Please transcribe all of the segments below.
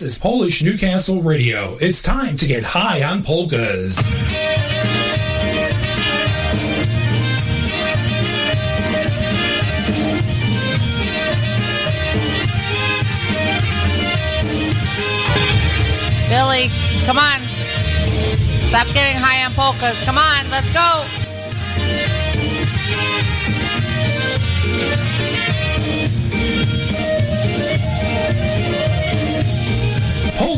This is Polish Newcastle Radio. It's time to get high on polkas. Billy, come on. Stop getting high on polkas. Come on, let's go.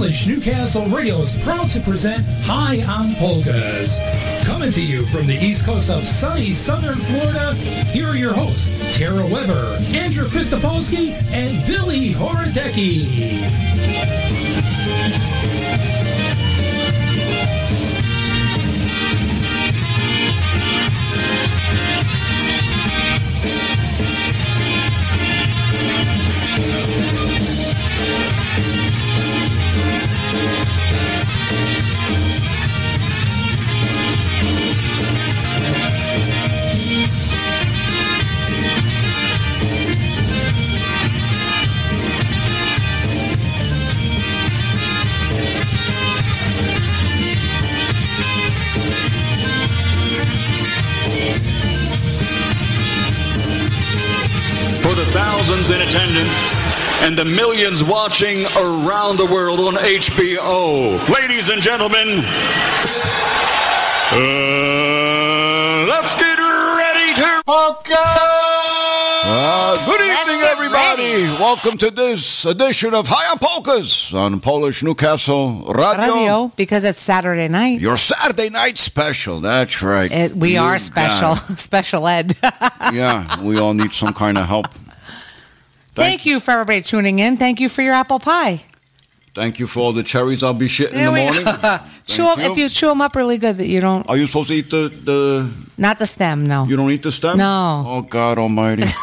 Polish Newcastle Radio is proud to present High on Polkas. Coming to you from the east coast of sunny southern Florida, here are your hosts, Tara Weber, Andrew Kristopolsky, and Billy Horodecki. Thousands in attendance and the millions watching around the world on HBO. Ladies and gentlemen, uh, let's get ready to Uh, good Let's evening, everybody. Welcome to this edition of High on Polkas on Polish Newcastle Radio. Radio, because it's Saturday night. Your Saturday night special. That's right. It, we You are special, special ed. yeah, we all need some kind of help. Thank you for everybody tuning in. Thank you for your apple pie. Thank you for all the cherries I'll be shitting in the morning. chew 'em- you. if you chew them up really good, that you don't, Are you supposed to eat the, the not the stem, no. you don't eat the stem? No. Oh God Almighty.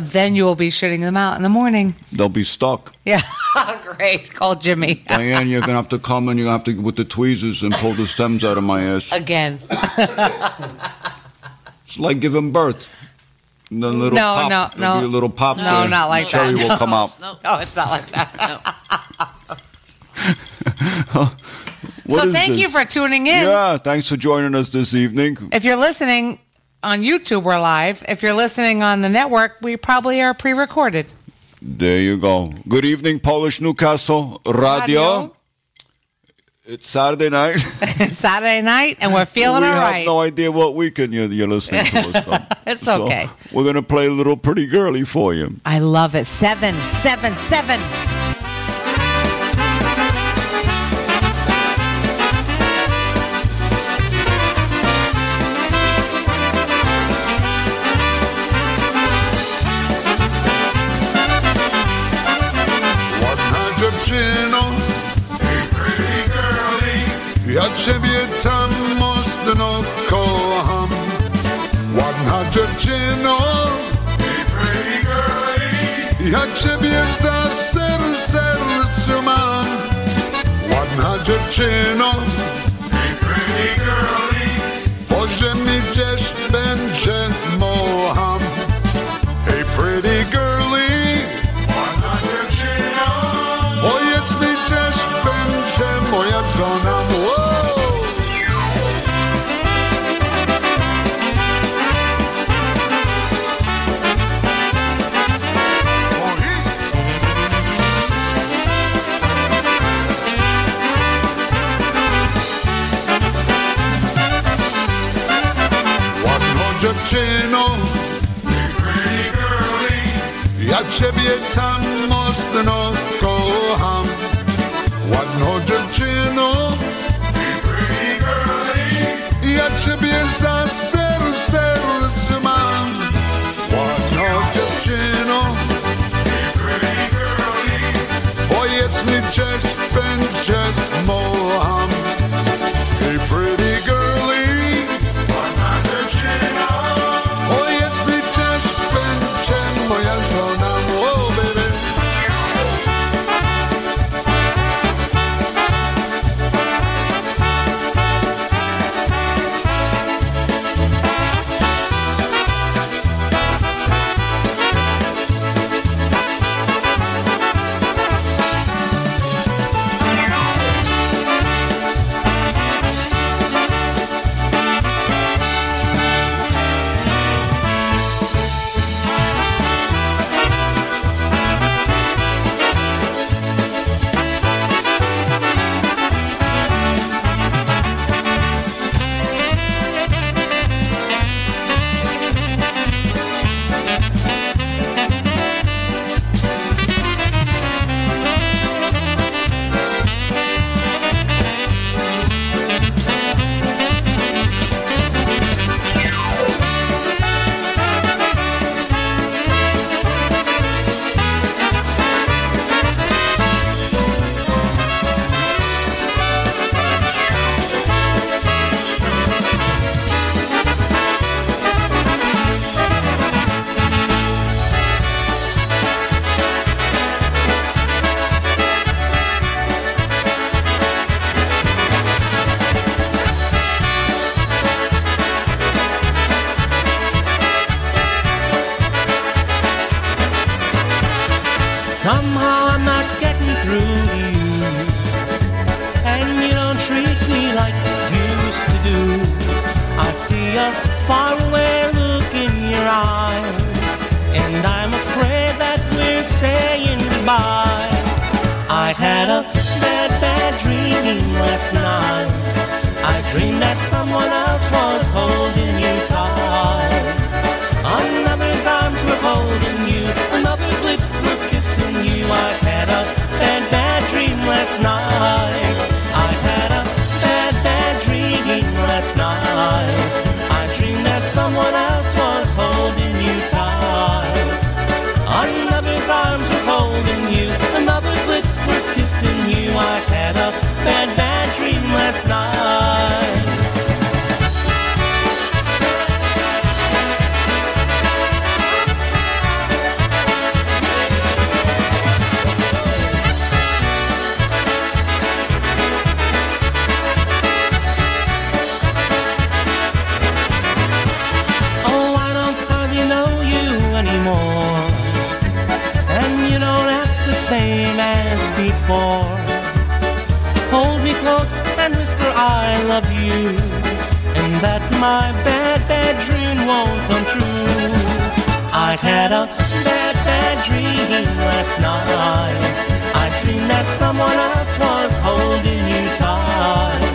Then you will be shitting them out in the morning. They'll be stuck. Yeah, great. Call Jimmy Diane, you're gonna have to come and you're going to have to with the tweezers and pull the stems out of my ass. again. It's like giving birth. And little No, pop. no, There'll no. be a little pop. No, there. not like Cherry that. will come out. No, it's not like that. What so is thank this? you for tuning in. Yeah, thanks for joining us this evening. If you're listening on YouTube, we're live. If you're listening on the network, we probably are pre-recorded. There you go. Good evening, Polish Newcastle Radio. Radio. It's Saturday night. Saturday night, and we're feeling we all have no idea what weekend you're, you're listening to us from. It's So, okay. We're going to play a little pretty girly for you. I love it. Seven, seven, seven. Ja ciebie tam mocno kocham Ładna dziewczyno Ja ciebie za ser, sercu mam Ładna dziewczyno Po ziemi gdzieś będzie moham Hey pretty girlie before. Hold me close and whisper I love you. And that my bad, bad dream won't come true. I had a bad, bad dream last night. I dreamed that someone else was holding you tight.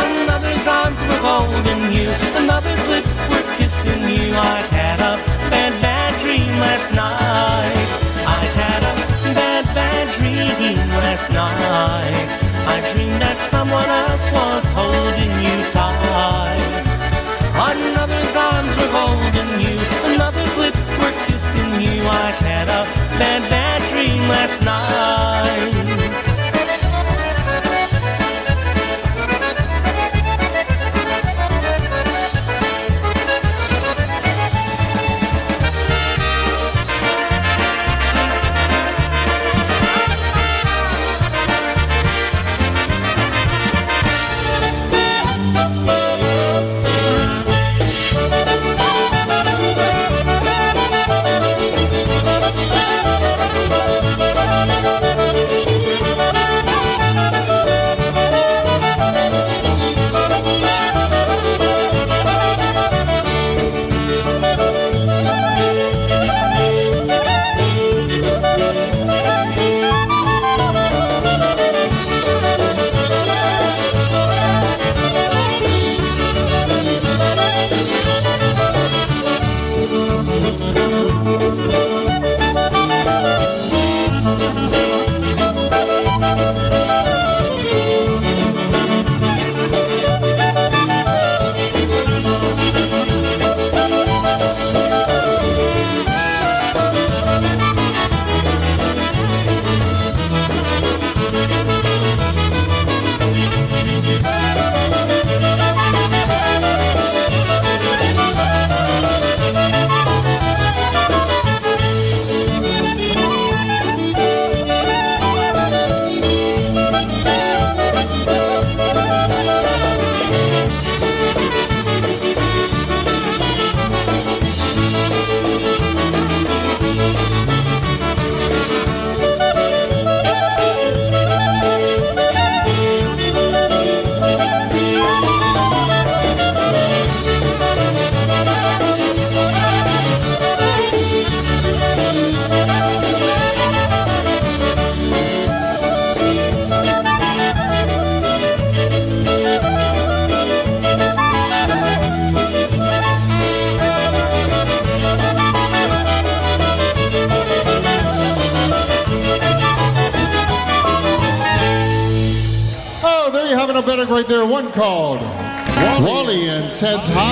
Another's arms were holding you, another's lips were kissing you. I had a bad, bad dream last night. Last night. I dreamed that someone else was holding you tight. Another's arms were holding you, another's lips were kissing you. I had a bad, bad dream last night.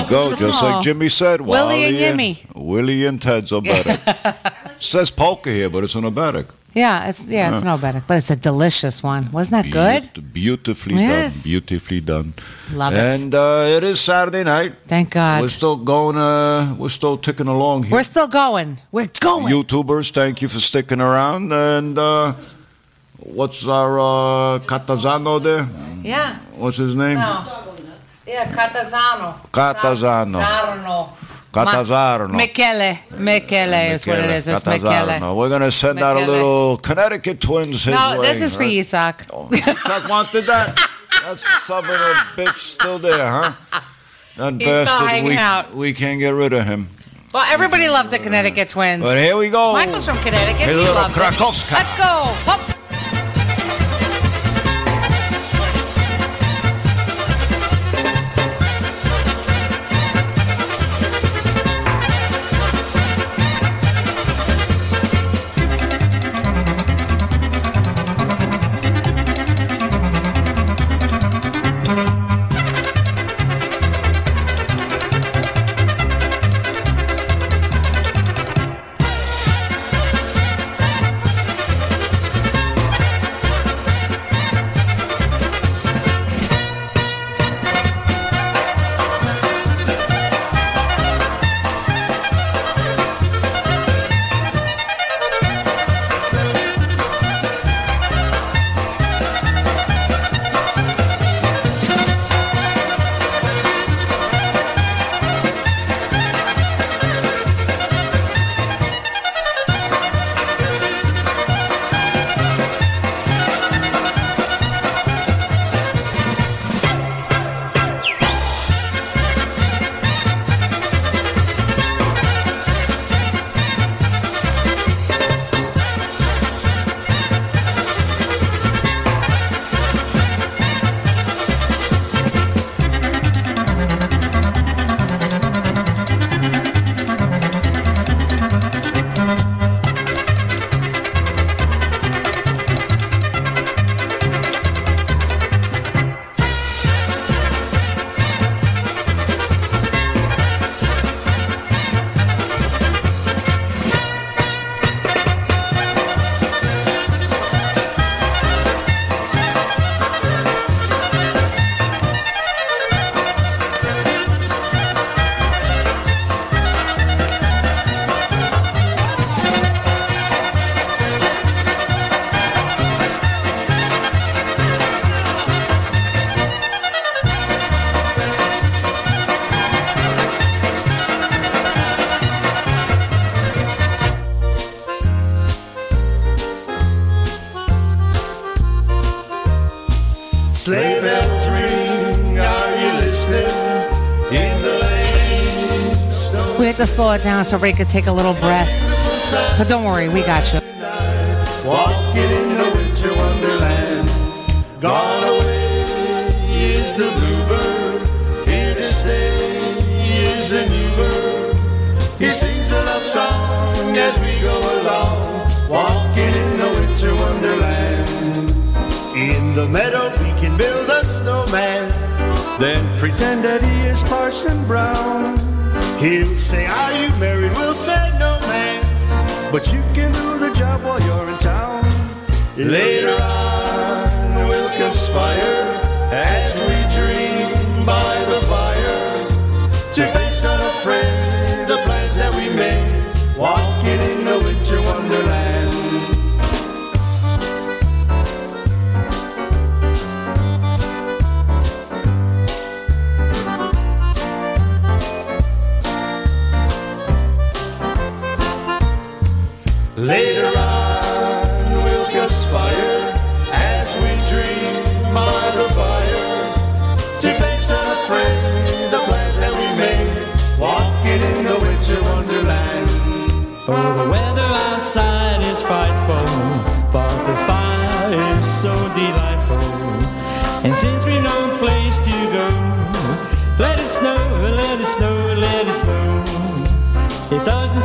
Go, just like Jimmy said. Willie and Yimmy. Willie and Ted's Oberek. says polka here, but it's an Oberek. Yeah, it's yeah, it's no better, but it's a delicious one. Wasn't that good? Beaut- beautifully Yes. done. Beautifully done. Love it. And uh, it is Saturday night. Thank God. We're still going. Uh, we're still ticking along here. We're still going. We're going. YouTubers, thank you for sticking around. And uh, what's our uh, Catazano there? yeah. What's his name? No. Yeah, Catazano. Catazano. Zarno. Catanzaro. Michele. Michele is what it is. It's Michele. We're going to send out a Michele. little Connecticut twins his No, way. this is for right? you, Sock. Oh, Chuck wanted that? That stubborn bitch still there, huh? That He's still bastard, hanging we, out. we can't get rid of him. Well, everybody loves the Connecticut twins. But here we go. Michael's from Connecticut. Hey, he little loves it. Krakowska. Let's go. Hop. To slow it down so everybody could take a little breath. But don't worry, we got you. walking in the winter wonderland. Gone away is the bluebird, here to stay is the new bird. He sings a love song as we go along, walking in the winter wonderland. In the meadow we can build a snowman, then pretend that he is Parson Brown. He'll say, Are you married? We'll say, No, man. But you can do the job while you're in town. Later on, we'll conspire as we dream by the fire to face unafraid the plans that we made, walking in the winter wonderland.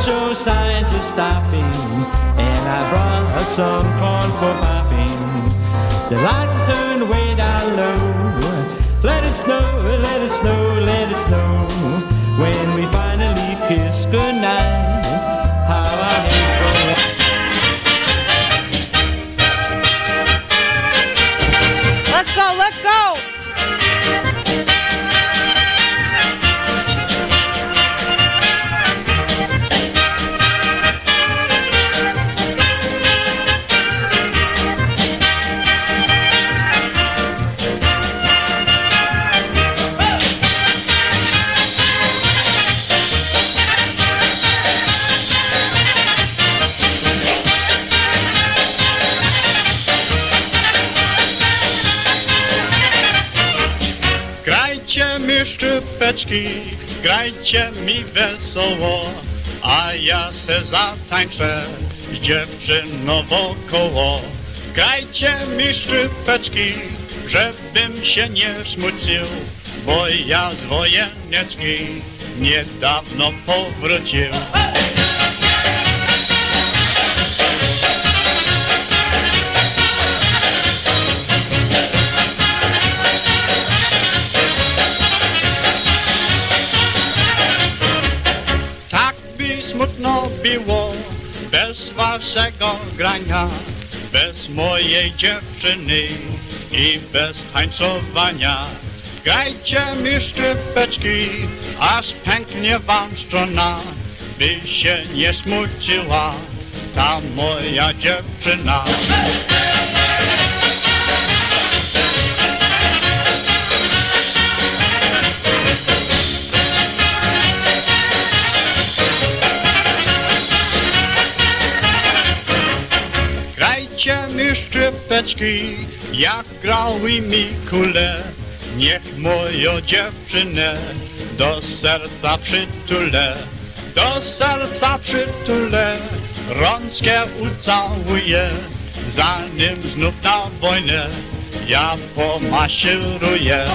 Show signs of stopping, and I brought her some corn for popping. The lights are turned way down low. Let it snow, let it snow, let it snow. When we finally kiss goodnight, grajcie mi wesoło, a ja se zatańczę z dziewczyną wokoło. Grajcie mi szczypeczki, żebym się nie smucił, bo ja z wojenieczki niedawno powrócił. Bez waszego grania, bez mojej dziewczyny i bez tańcowania. Grajcie mi szczypeczki, aż pęknie wam strona, by się nie smuciła ta moja dziewczyna. Grajcie jak grały mi kule. Niech moją dziewczynę do serca przytulę, do serca przytulę, rączkę ucałuję, zanim znów na wojnę ja pomaszeruję.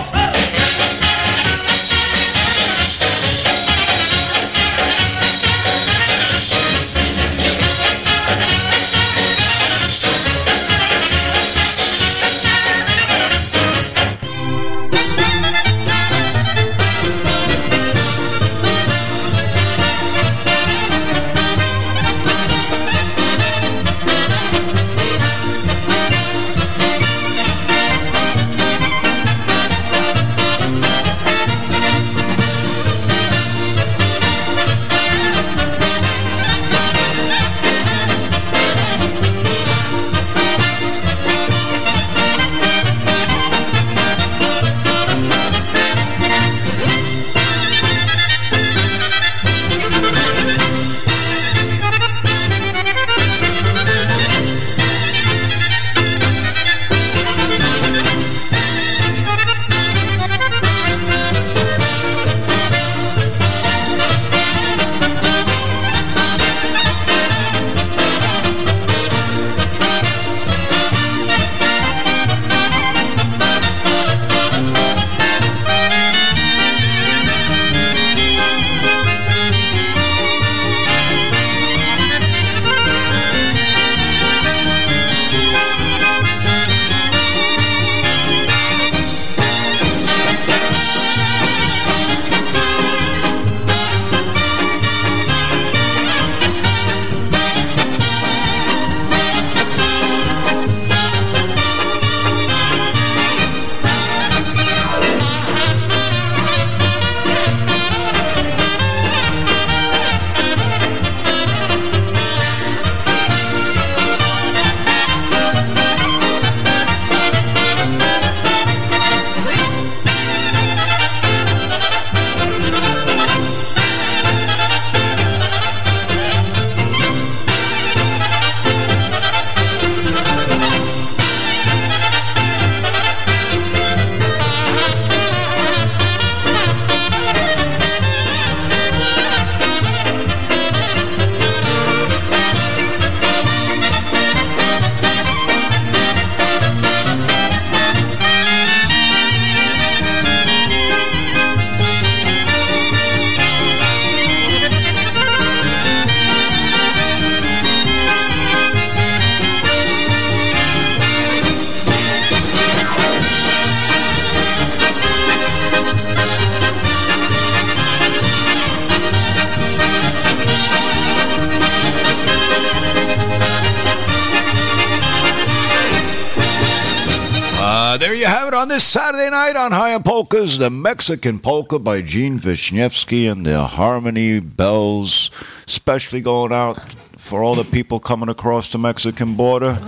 On this Saturday night on High Polkas, the Mexican polka by Gene Wisniewski and the Harmony Bells, especially going out for all the people coming across the Mexican border.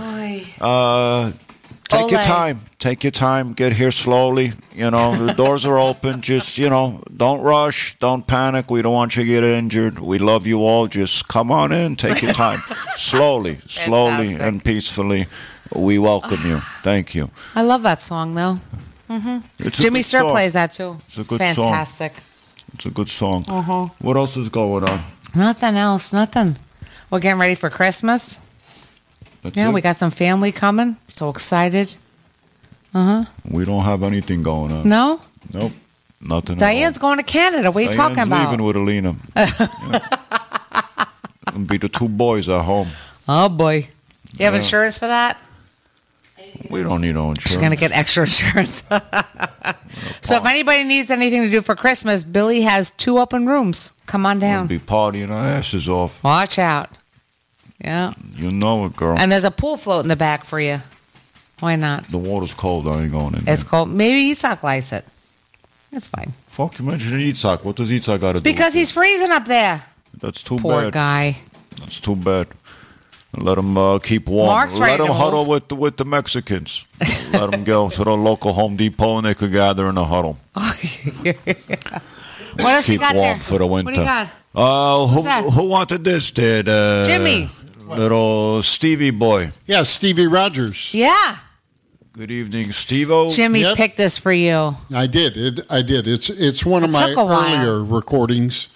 Uh, take your time. Take your time. Get here slowly. You know, the doors are open. Just, you know, don't rush. Don't panic. We don't want you to get injured. We love you all. Just come on in. Take your time. slowly, slowly, Fantastic. and peacefully. We welcome you. Thank you. I love that song though. A Jimmy Sturr song. plays that too. It's a good song. fantastic. It's a good song. Uh-huh. What else is going on? Nothing else. Nothing. We're getting ready for Christmas. That's yeah, it? we got some family coming. So excited. Uh huh. We don't have anything going on. No, Nope. Nothing. Diane's going to Canada. What are you talking about? leaving with Alina. yeah. And be the two boys at home. Oh boy, you have Yeah. insurance for that? We don't need no insurance. She's gonna get extra insurance. so if anybody needs anything to do for Christmas, Billy has two open rooms. Come on We'll down. be partying our asses off. Watch out. Yeah, You know it, girl. and there's a pool float in the back for you. Why not? the water's cold. I ain't going in. It's there. cold. Maybe Isak likes it. It's fine Fuck, you mentioned Itzhak. What does Itzhak got to do? because with he's freezing up there. That's too Poor bad. Poor guy. That's too bad. Let them uh, keep warm. Mark's Let them huddle move. with the, with the Mexicans. Let them go to the local Home Depot and they could gather in a huddle. What else you got warm there? for the winter. What do you got? Uh, who, who wanted this? Did uh, Jimmy. little Stevie boy? Yeah, Stevie Rogers. Yeah, Good evening, Steve-O. Jimmy Yep. picked this for you. I did. It, I did. It's it's one of my took while. earlier recordings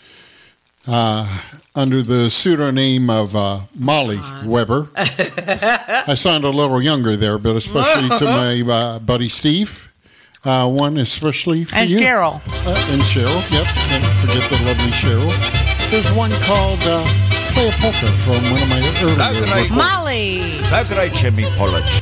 uh, under the pseudonym of uh, Molly Weber. I sound a little younger there, but especially to my uh, buddy Steve. Uh, one especially for And you. Cheryl. Uh, and Cheryl. Yep. Can't forget the lovely Cheryl. There's one called uh, Play a Polka from one of my earlier That's Molly. Zagraj Jimmy Polish.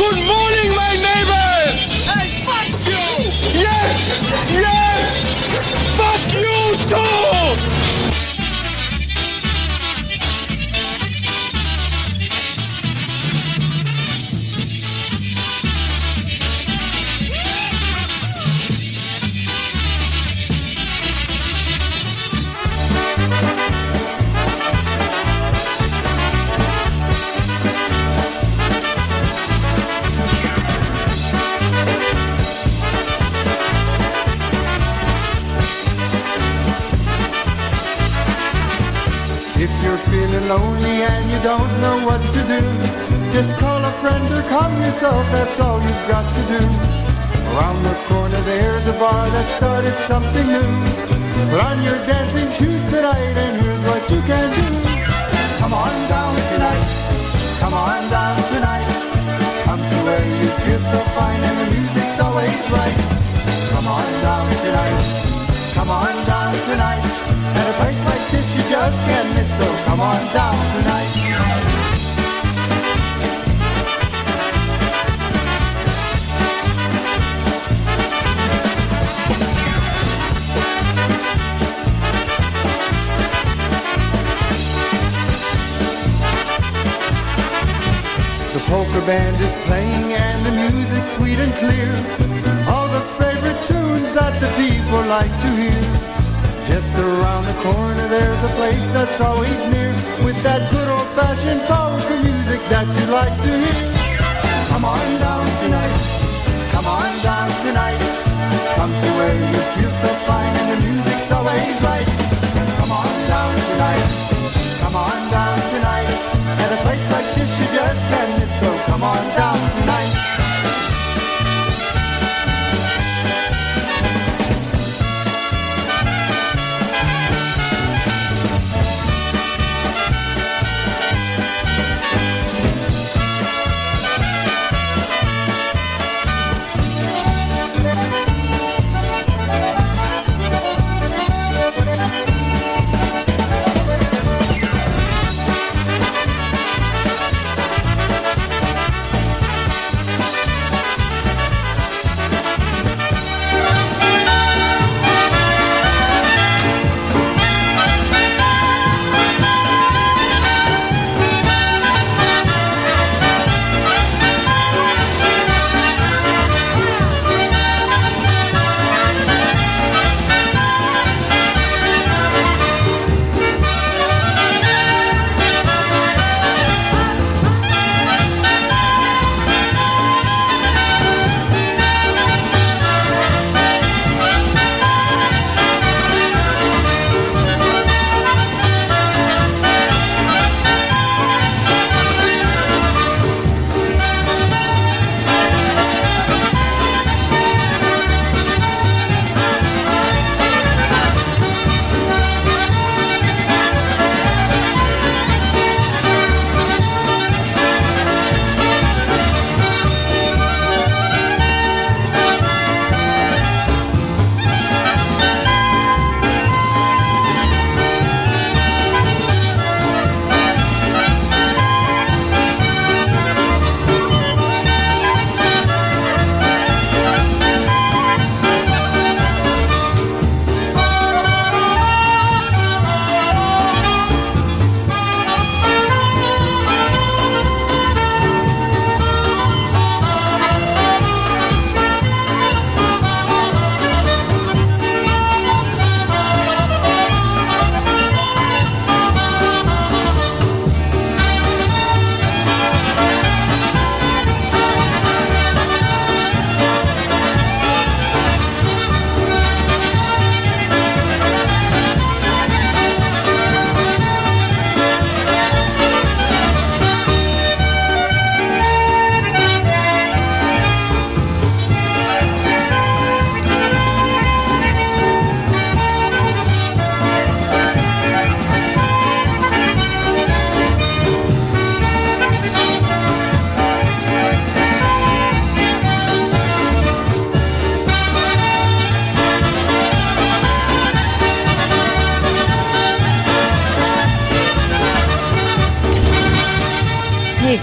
Good morning, don't know what to do, just call a friend or come yourself, that's all you've got to do. Around the corner there's a bar that started something new. Put on your dancing shoes tonight and here's what you can do. Come on down tonight, come on down tonight. Come to where you feel so fine and the music's always right. Come on down tonight, come on down tonight. At a place like this you just can't miss, so come on down tonight. The band is playing and the music's sweet and clear. All the favorite tunes that the people like to hear. Just around the corner there's a place that's always near with that good old-fashioned polka music that you like to hear. Come on down tonight, come on down tonight. Come to where you feel so fine and the music's always right. Come on down tonight, come on down tonight. At a place like this you just can't come on down tonight.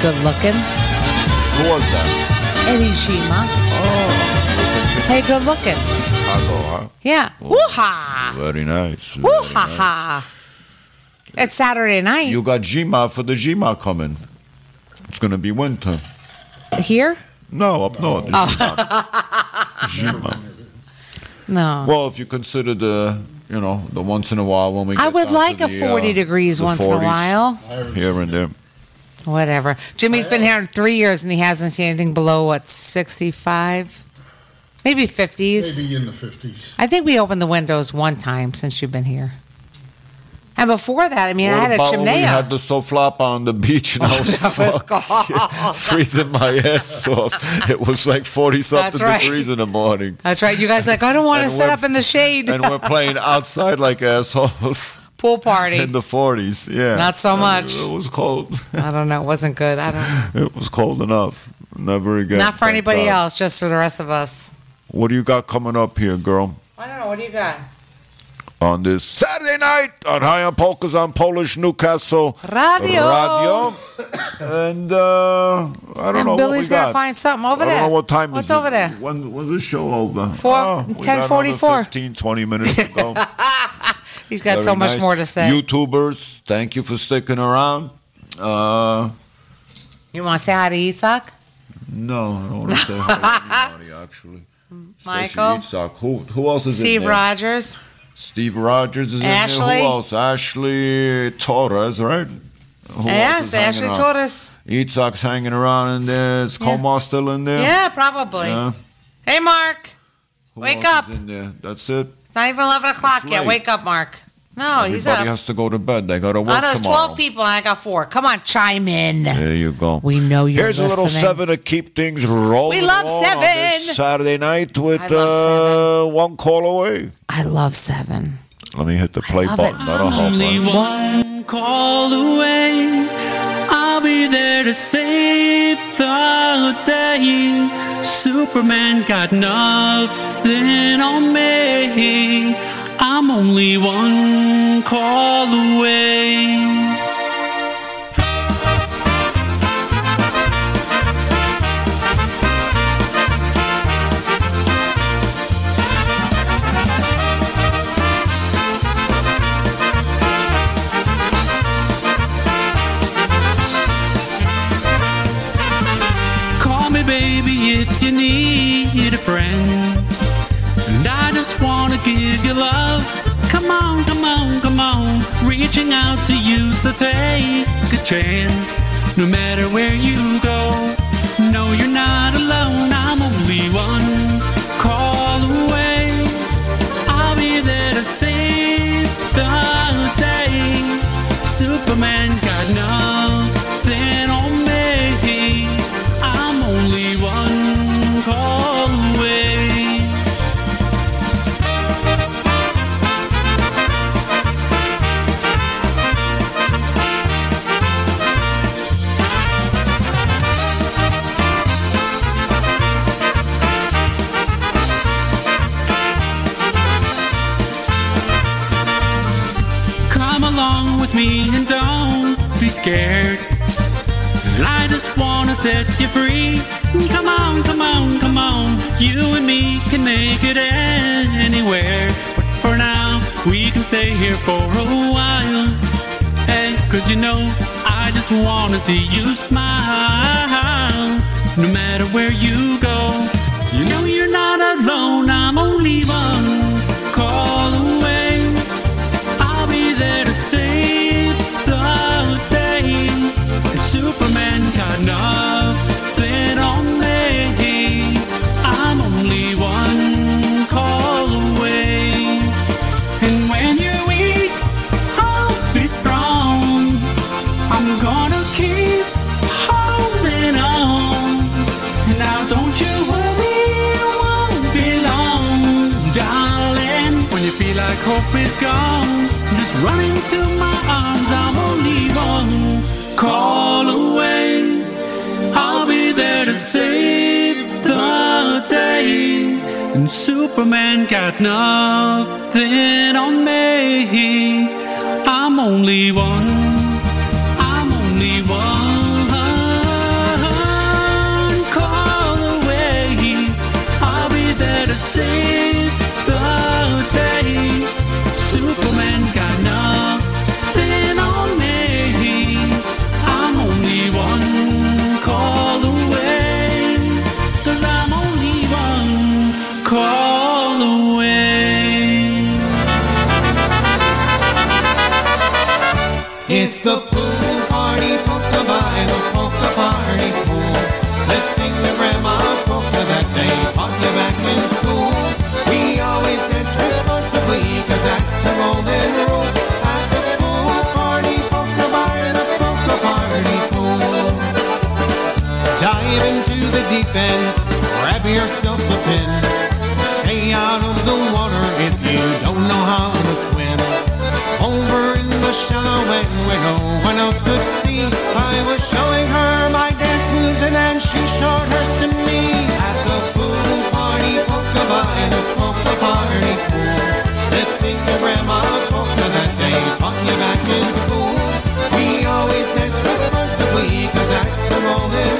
Good looking. Who was that? Eddie Shima. Oh. Hey, good looking. Chicago, huh? Yeah. Woo ha. Very nice. Woo ha ha. It's Saturday night. You got Jima for the Jima coming. It's going to be winter. Here? No, up north. Oh. Jima. No. Well, if you consider the, you know, the once in a while when we I would like a 40 uh, degrees once in a while. Here and there. Whatever. Jimmy's been here three years and he hasn't seen anything below what sixty-five, maybe fifties. Maybe in the 50s. I think we opened the windows one time since you've been here. And before that, I mean, I had a about when we chimney. had the SoFlaPA on the beach and I was, that was fucking freezing my ass off. It was like 40 something right. degrees in the morning. That's right. You guys like, I don't want to And sit we're- up in the shade. And we're playing outside like assholes Pool party. in the 40s. Yeah. Not so much. It was cold. I don't know. It wasn't good. I don't. It was cold enough. Never again. Not for anybody God. else, just for the rest of us. What do you got coming up here, girl? I don't know. What do you got? On this Saturday night on High on Polkas on Polish Newcastle Radio. Radio. And uh, I don't and know what Billy's we got. gotta find something over I don't there. know what time What's is it? over there? When was the show over? Four- Oh, we got another 10:44. 15, 20 minutes to go. He's got Very so much nice. more to say. YouTubers, thank you for sticking around. Uh, You want to say hi to Isak? no, I don't want to say hi to anybody, actually. Michael? Itzhak. Who, who else is Steve in there? Steve Rogers? Steve Rogers is in there. Who else? Ashley Torres, right? Who yes, Ashley? Torres. Itzhak's hanging around in there. Is Yeah. Komar still in there? Yeah, probably. Yeah. Hey, Mark. Who Wake up. in there? That's it. It's not even 11 o'clock It's yet. late. Wake up, Mark. No, he's Everybody up. has to go to bed. They got to Oh, work there's tomorrow. 12 people and I got four. Come on, chime in. There you go. We know you're listening. Here's a little listening. seven to keep things rolling. We love along on this seven. Saturday night with I love uh, one call away. I love seven. Let me hit the play love button. it. That'll help. Only right? one call away. I'll be there to save the day. Superman got nothing on me. I'm only one call away. Wanna give you love. Come on, come on, come on. Reaching out to you, so take a chance. No matter where you go, along me and don't be scared. I just wanna set you free. Come on, come on, come on. You and me can make it anywhere. But for now, we can stay here for a while. Hey, cause you know, I just wanna see you smile. No matter where you go, you know you're not alone. I'm only one Hope is gone. Just run into my arms, I'm only one call away. I'll be there to save the day. And Superman got nothing on me. I'm only one. I'm only one call away. I'll be there to save. It's the pool party polka by the polka party pool. Let's sing the grandma's polka that they taught you back in school. We always dance responsibly, cause that's the golden rule. At the pool party polka by the polka party pool. Dive into the deep end, grab yourself a pin. Stay out of the water Over in the shallow end where no one else could see, I was showing her my dance moves and then she showed hers to me. At the pool party, polka by the polka party pool. Let's sing grandma's polka that they taught you back in school. We always dance responsibly, cause that's the golden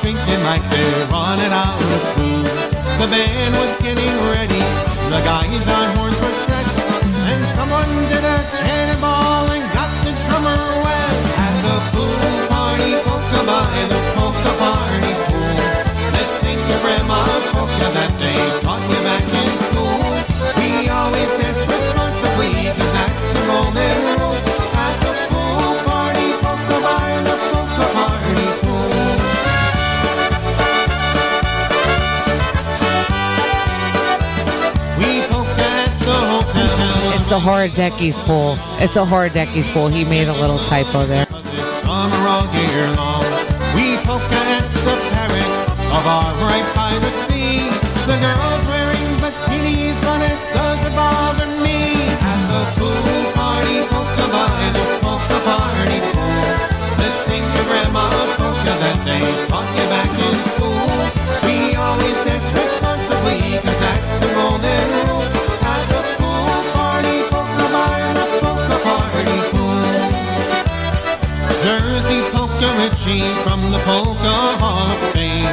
drinking like they're running out of booze. The band was getting ready, the guys on horns were set, and someone did a cannonball and got the drummer wet. At the pool party, polka by the polka party pool. Let's sing your grandma's polka that they taught you back in school. We always dance responsibly, cause that's the golden It's the Horodecki's pool. It's the Horodecki's pool. He made a little typo there. We at the parrot of our right by the sea. The girls wearing bikinis, but it doesn't bother me. At the pool party, the party pool. Sing your grandma's that they taught you back in school. We always dance responsibly, cause that's the golden Polka Richie from the Polka Hall of Fame.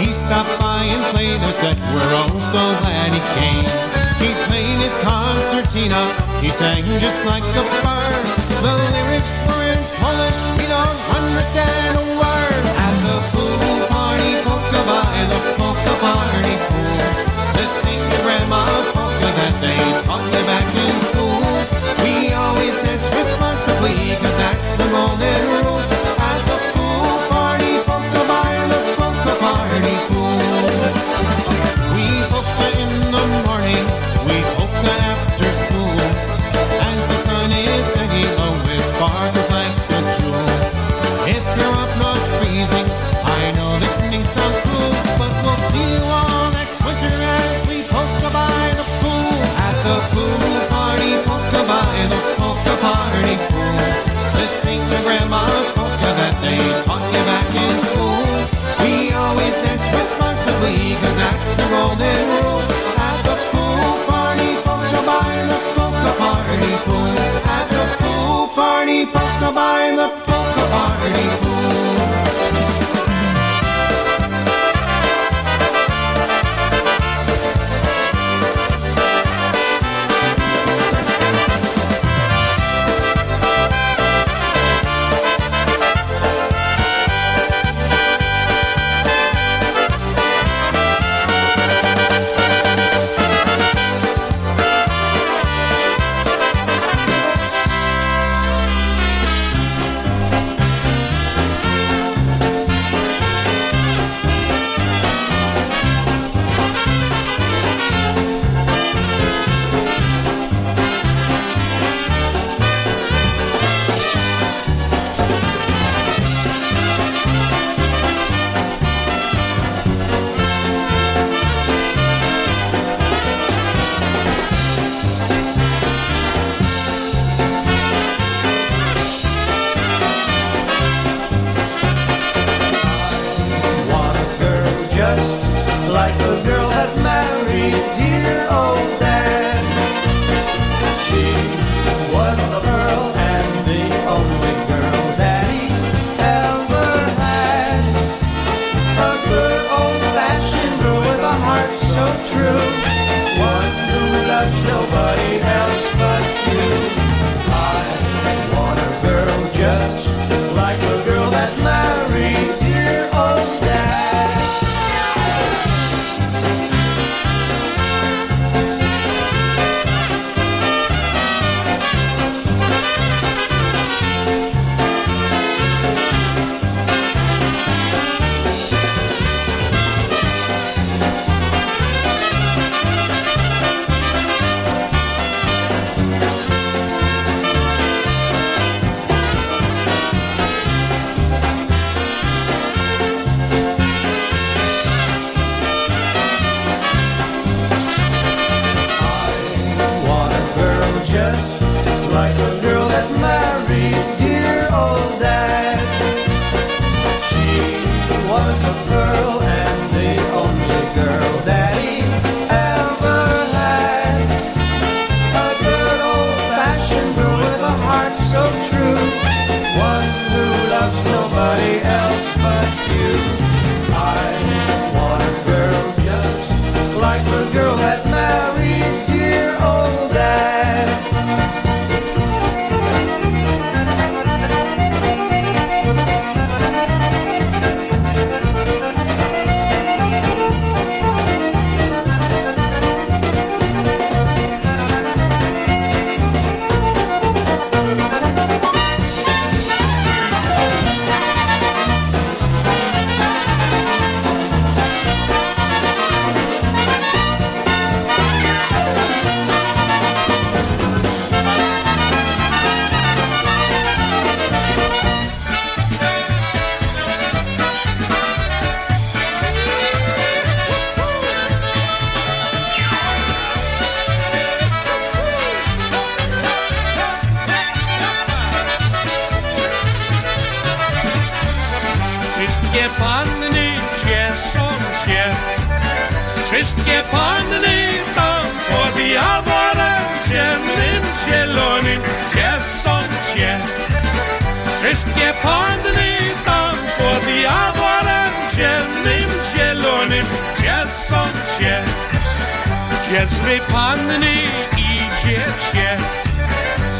He stopped by and played us that we're oh so glad he came. He played his concertina, he sang just like a bird. The lyrics were in Polish, we don't understand a word. At the pool party, polka by the polka party pool. Let's sing grandma's polka that they taught you back in school. We always dance responsibly, cause that's the golden party, polka by the polka party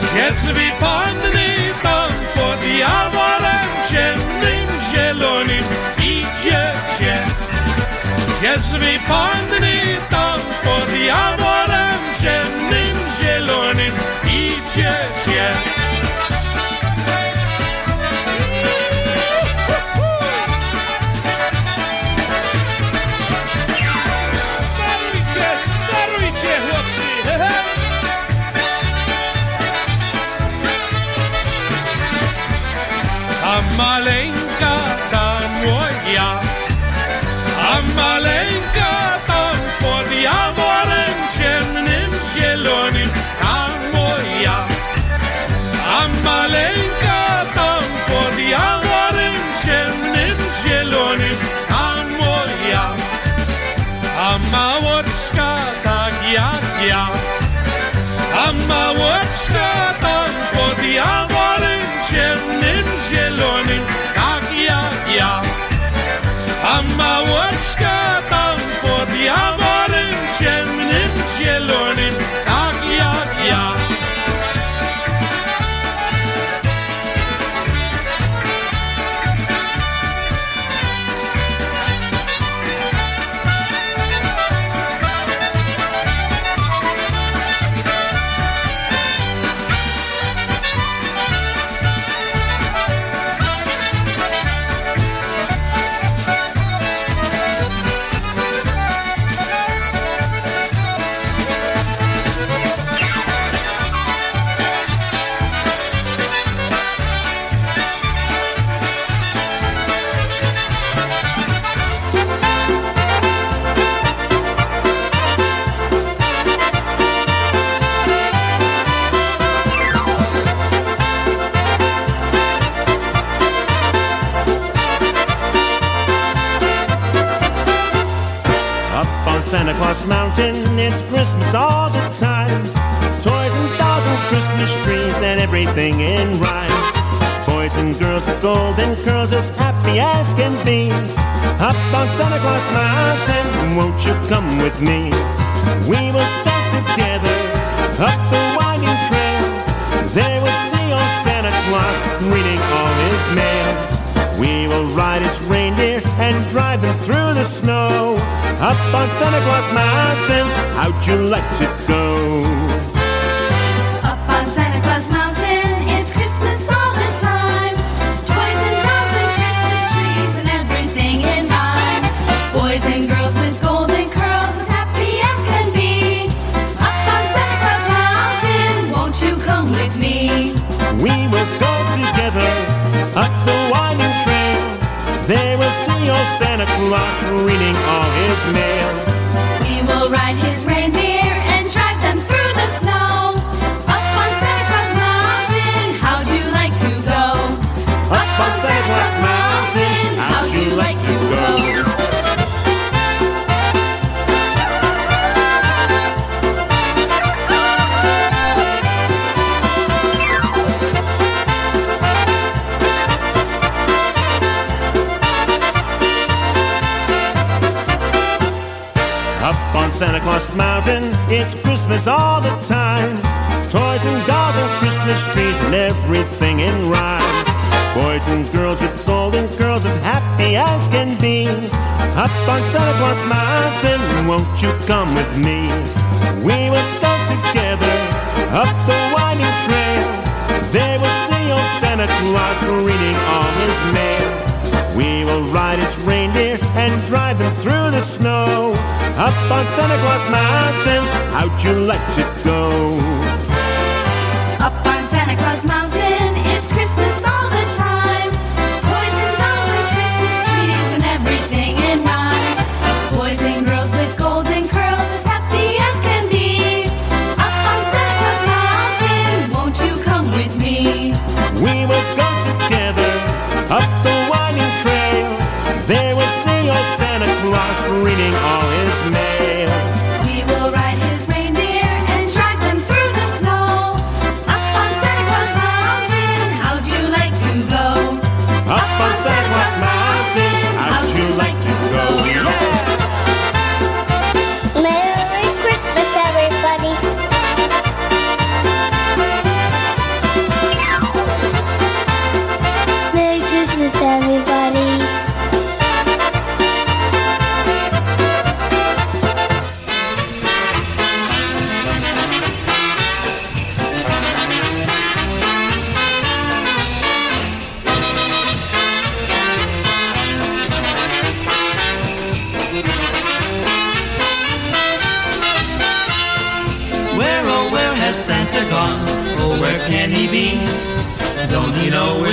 gdzie zły panny tam pod jaworem ciemnym, zielonym idziecie. Gdzie zły panny tam pod jaworem ciemnym, zielonym idziecie. A Mountain, it's Christmas all the time. Toys and dolls and Christmas trees and everything in rhyme. Boys and girls with golden curls as happy as can be. Up on Santa Claus Mountain, won't you come with me? We will go together up the winding trail. There we'll see old Santa Claus reading all his mail. We will ride his reindeer and drive him through the snow. Up on Santa Claus Mountain, how'd you like to go? like to go? Up on Santa Claus Mountain, it's Christmas all the time. Toys and dolls and Christmas trees and everything in rhyme. Boys and girls with golden curls as happy as can be. Up on Santa Claus Mountain, won't you come with me? We will go together up the winding trail. There we'll see old Santa Claus reading all his mail. We will ride his reindeer and drive him through the snow. Up on Santa Claus Mountain, how'd you like to go? All his mail.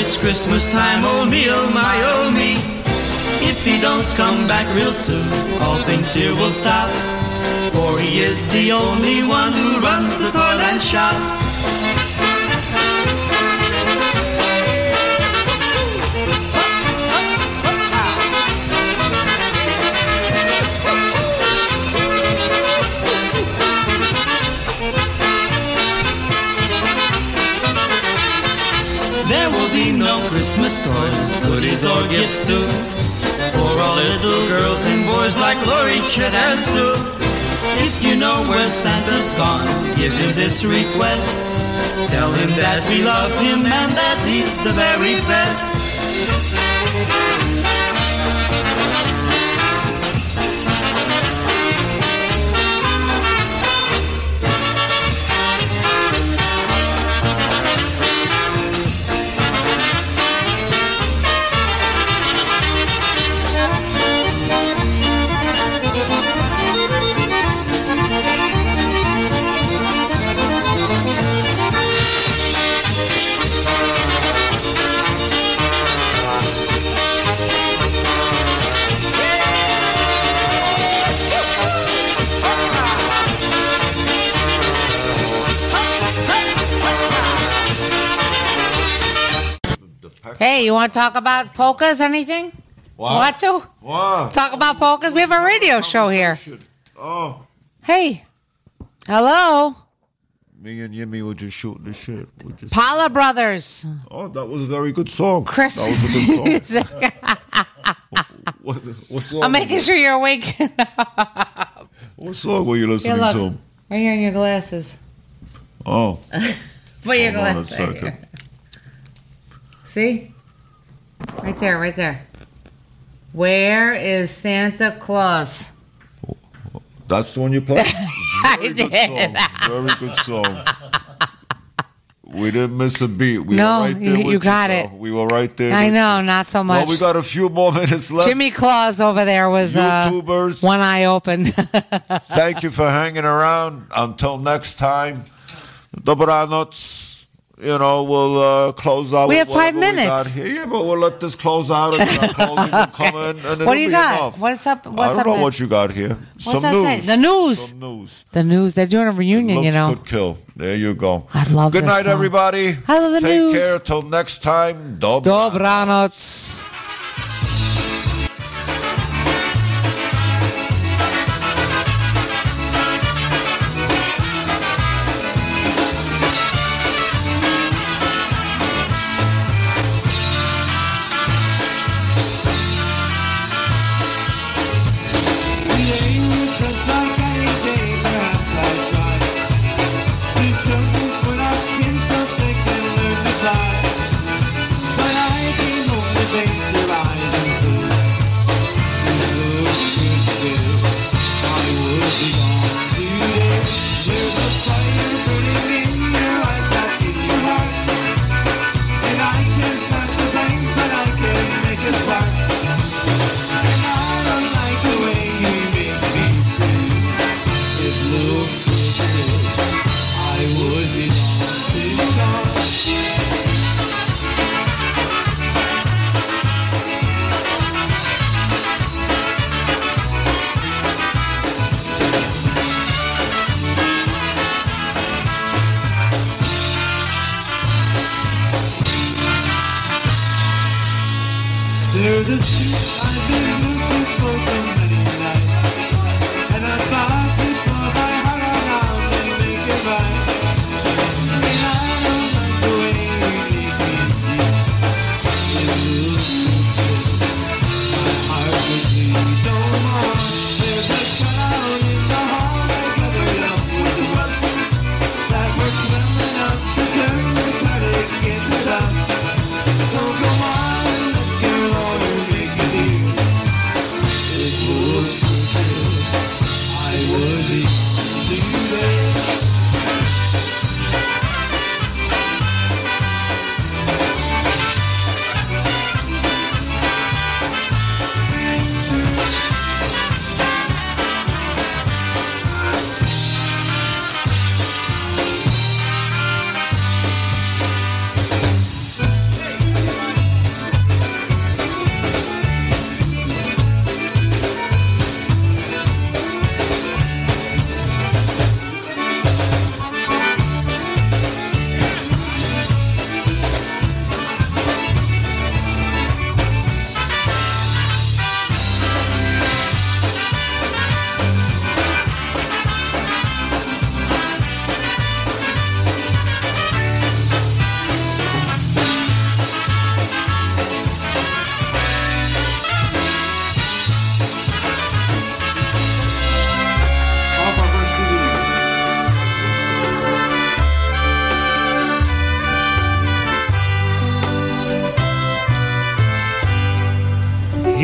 It's Christmas time? Oh, me, oh, my, oh, me. If he don't come back real soon, all things here will stop. For he is the only one who runs the toyland shop. Christmas toys, goodies or gifts too. For all little girls and boys like Lori, Chet, and Sue. If you know where Santa's gone, give him this request. Tell him that we love him and that he's the very best. Hey, you want to talk about polkas? Or anything? What? Want to? What? Talk about polkas? We have a radio show here. Oh, Hey. Hello. me and Yimmy were just shooting the shit. We're just, Paula Brothers. oh, that was a very good song. Christmas That was a good song. what, what song? I'm making sure you're awake. What song were you listening Here, to? look. Right here in your glasses. Oh, Put your Hold on a glasses. second. See? Right there, right there. Where is Santa Claus? that's the one you played. I Very good did. song. Very good song. We didn't miss a beat. We No, were right there you- you got girl. it. We were right there. I know, you. not so much. Well, we got a few more minutes left. Jimmy Claus over there was uh, YouTubers. one eye open. Thank you for hanging around. Until next time, dobranoc. You know, we'll uh, close out. We with have five minutes. here. Yeah, but we'll let this close out and uh, closing will come in. And what do you got? Enough. What's up? What's I don't up know next? what you got here. What's Some news. say? The news. Some news. The news. They're doing a reunion, you know. could kill. There you go. I love Good night, song. everybody. I love the news. Take news. care. Till next time. Dob- Dobranoc.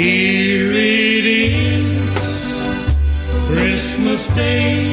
Here it is, Christmas Day,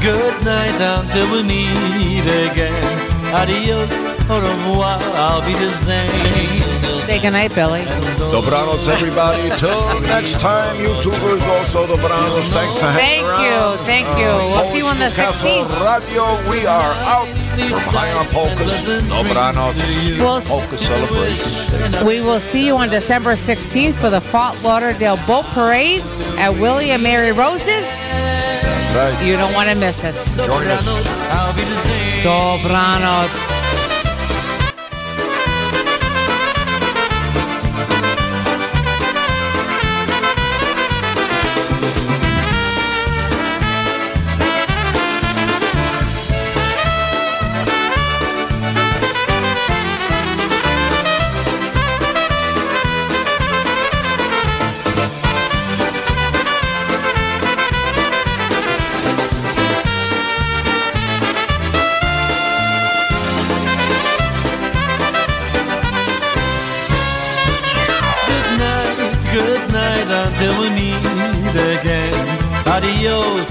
good night, until we meet again. Adios, au revoir, I'll be the same. Say goodnight, Billy. Dobranoc, everybody. Till next time, YouTubers, also Dobranoc. Thanks for hanging Thank around. you, thank you. We'll uh, see you on the 16th. Radio, we are out from High on Polkas. Dobranoc. We'll- Polka celebration. We will see you on December 16th for the Fort Lauderdale Boat Parade at Willie and Mary Rose's. Right. You don't want to miss it. I'll be the same. Dobranoc.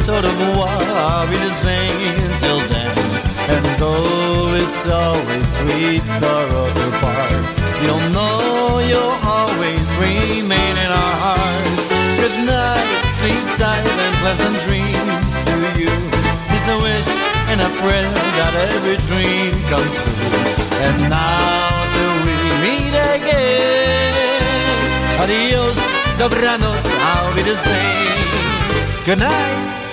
Revoir, I'll be the same till then. And though it's always sweet sorrow to part, you'll know you'll always remain in our hearts. Good night, sleep tight and pleasant dreams to you. Is a wish and a prayer that every dream comes true. And now till we meet again. Adios, dobranoc, I'll be the same. Good night.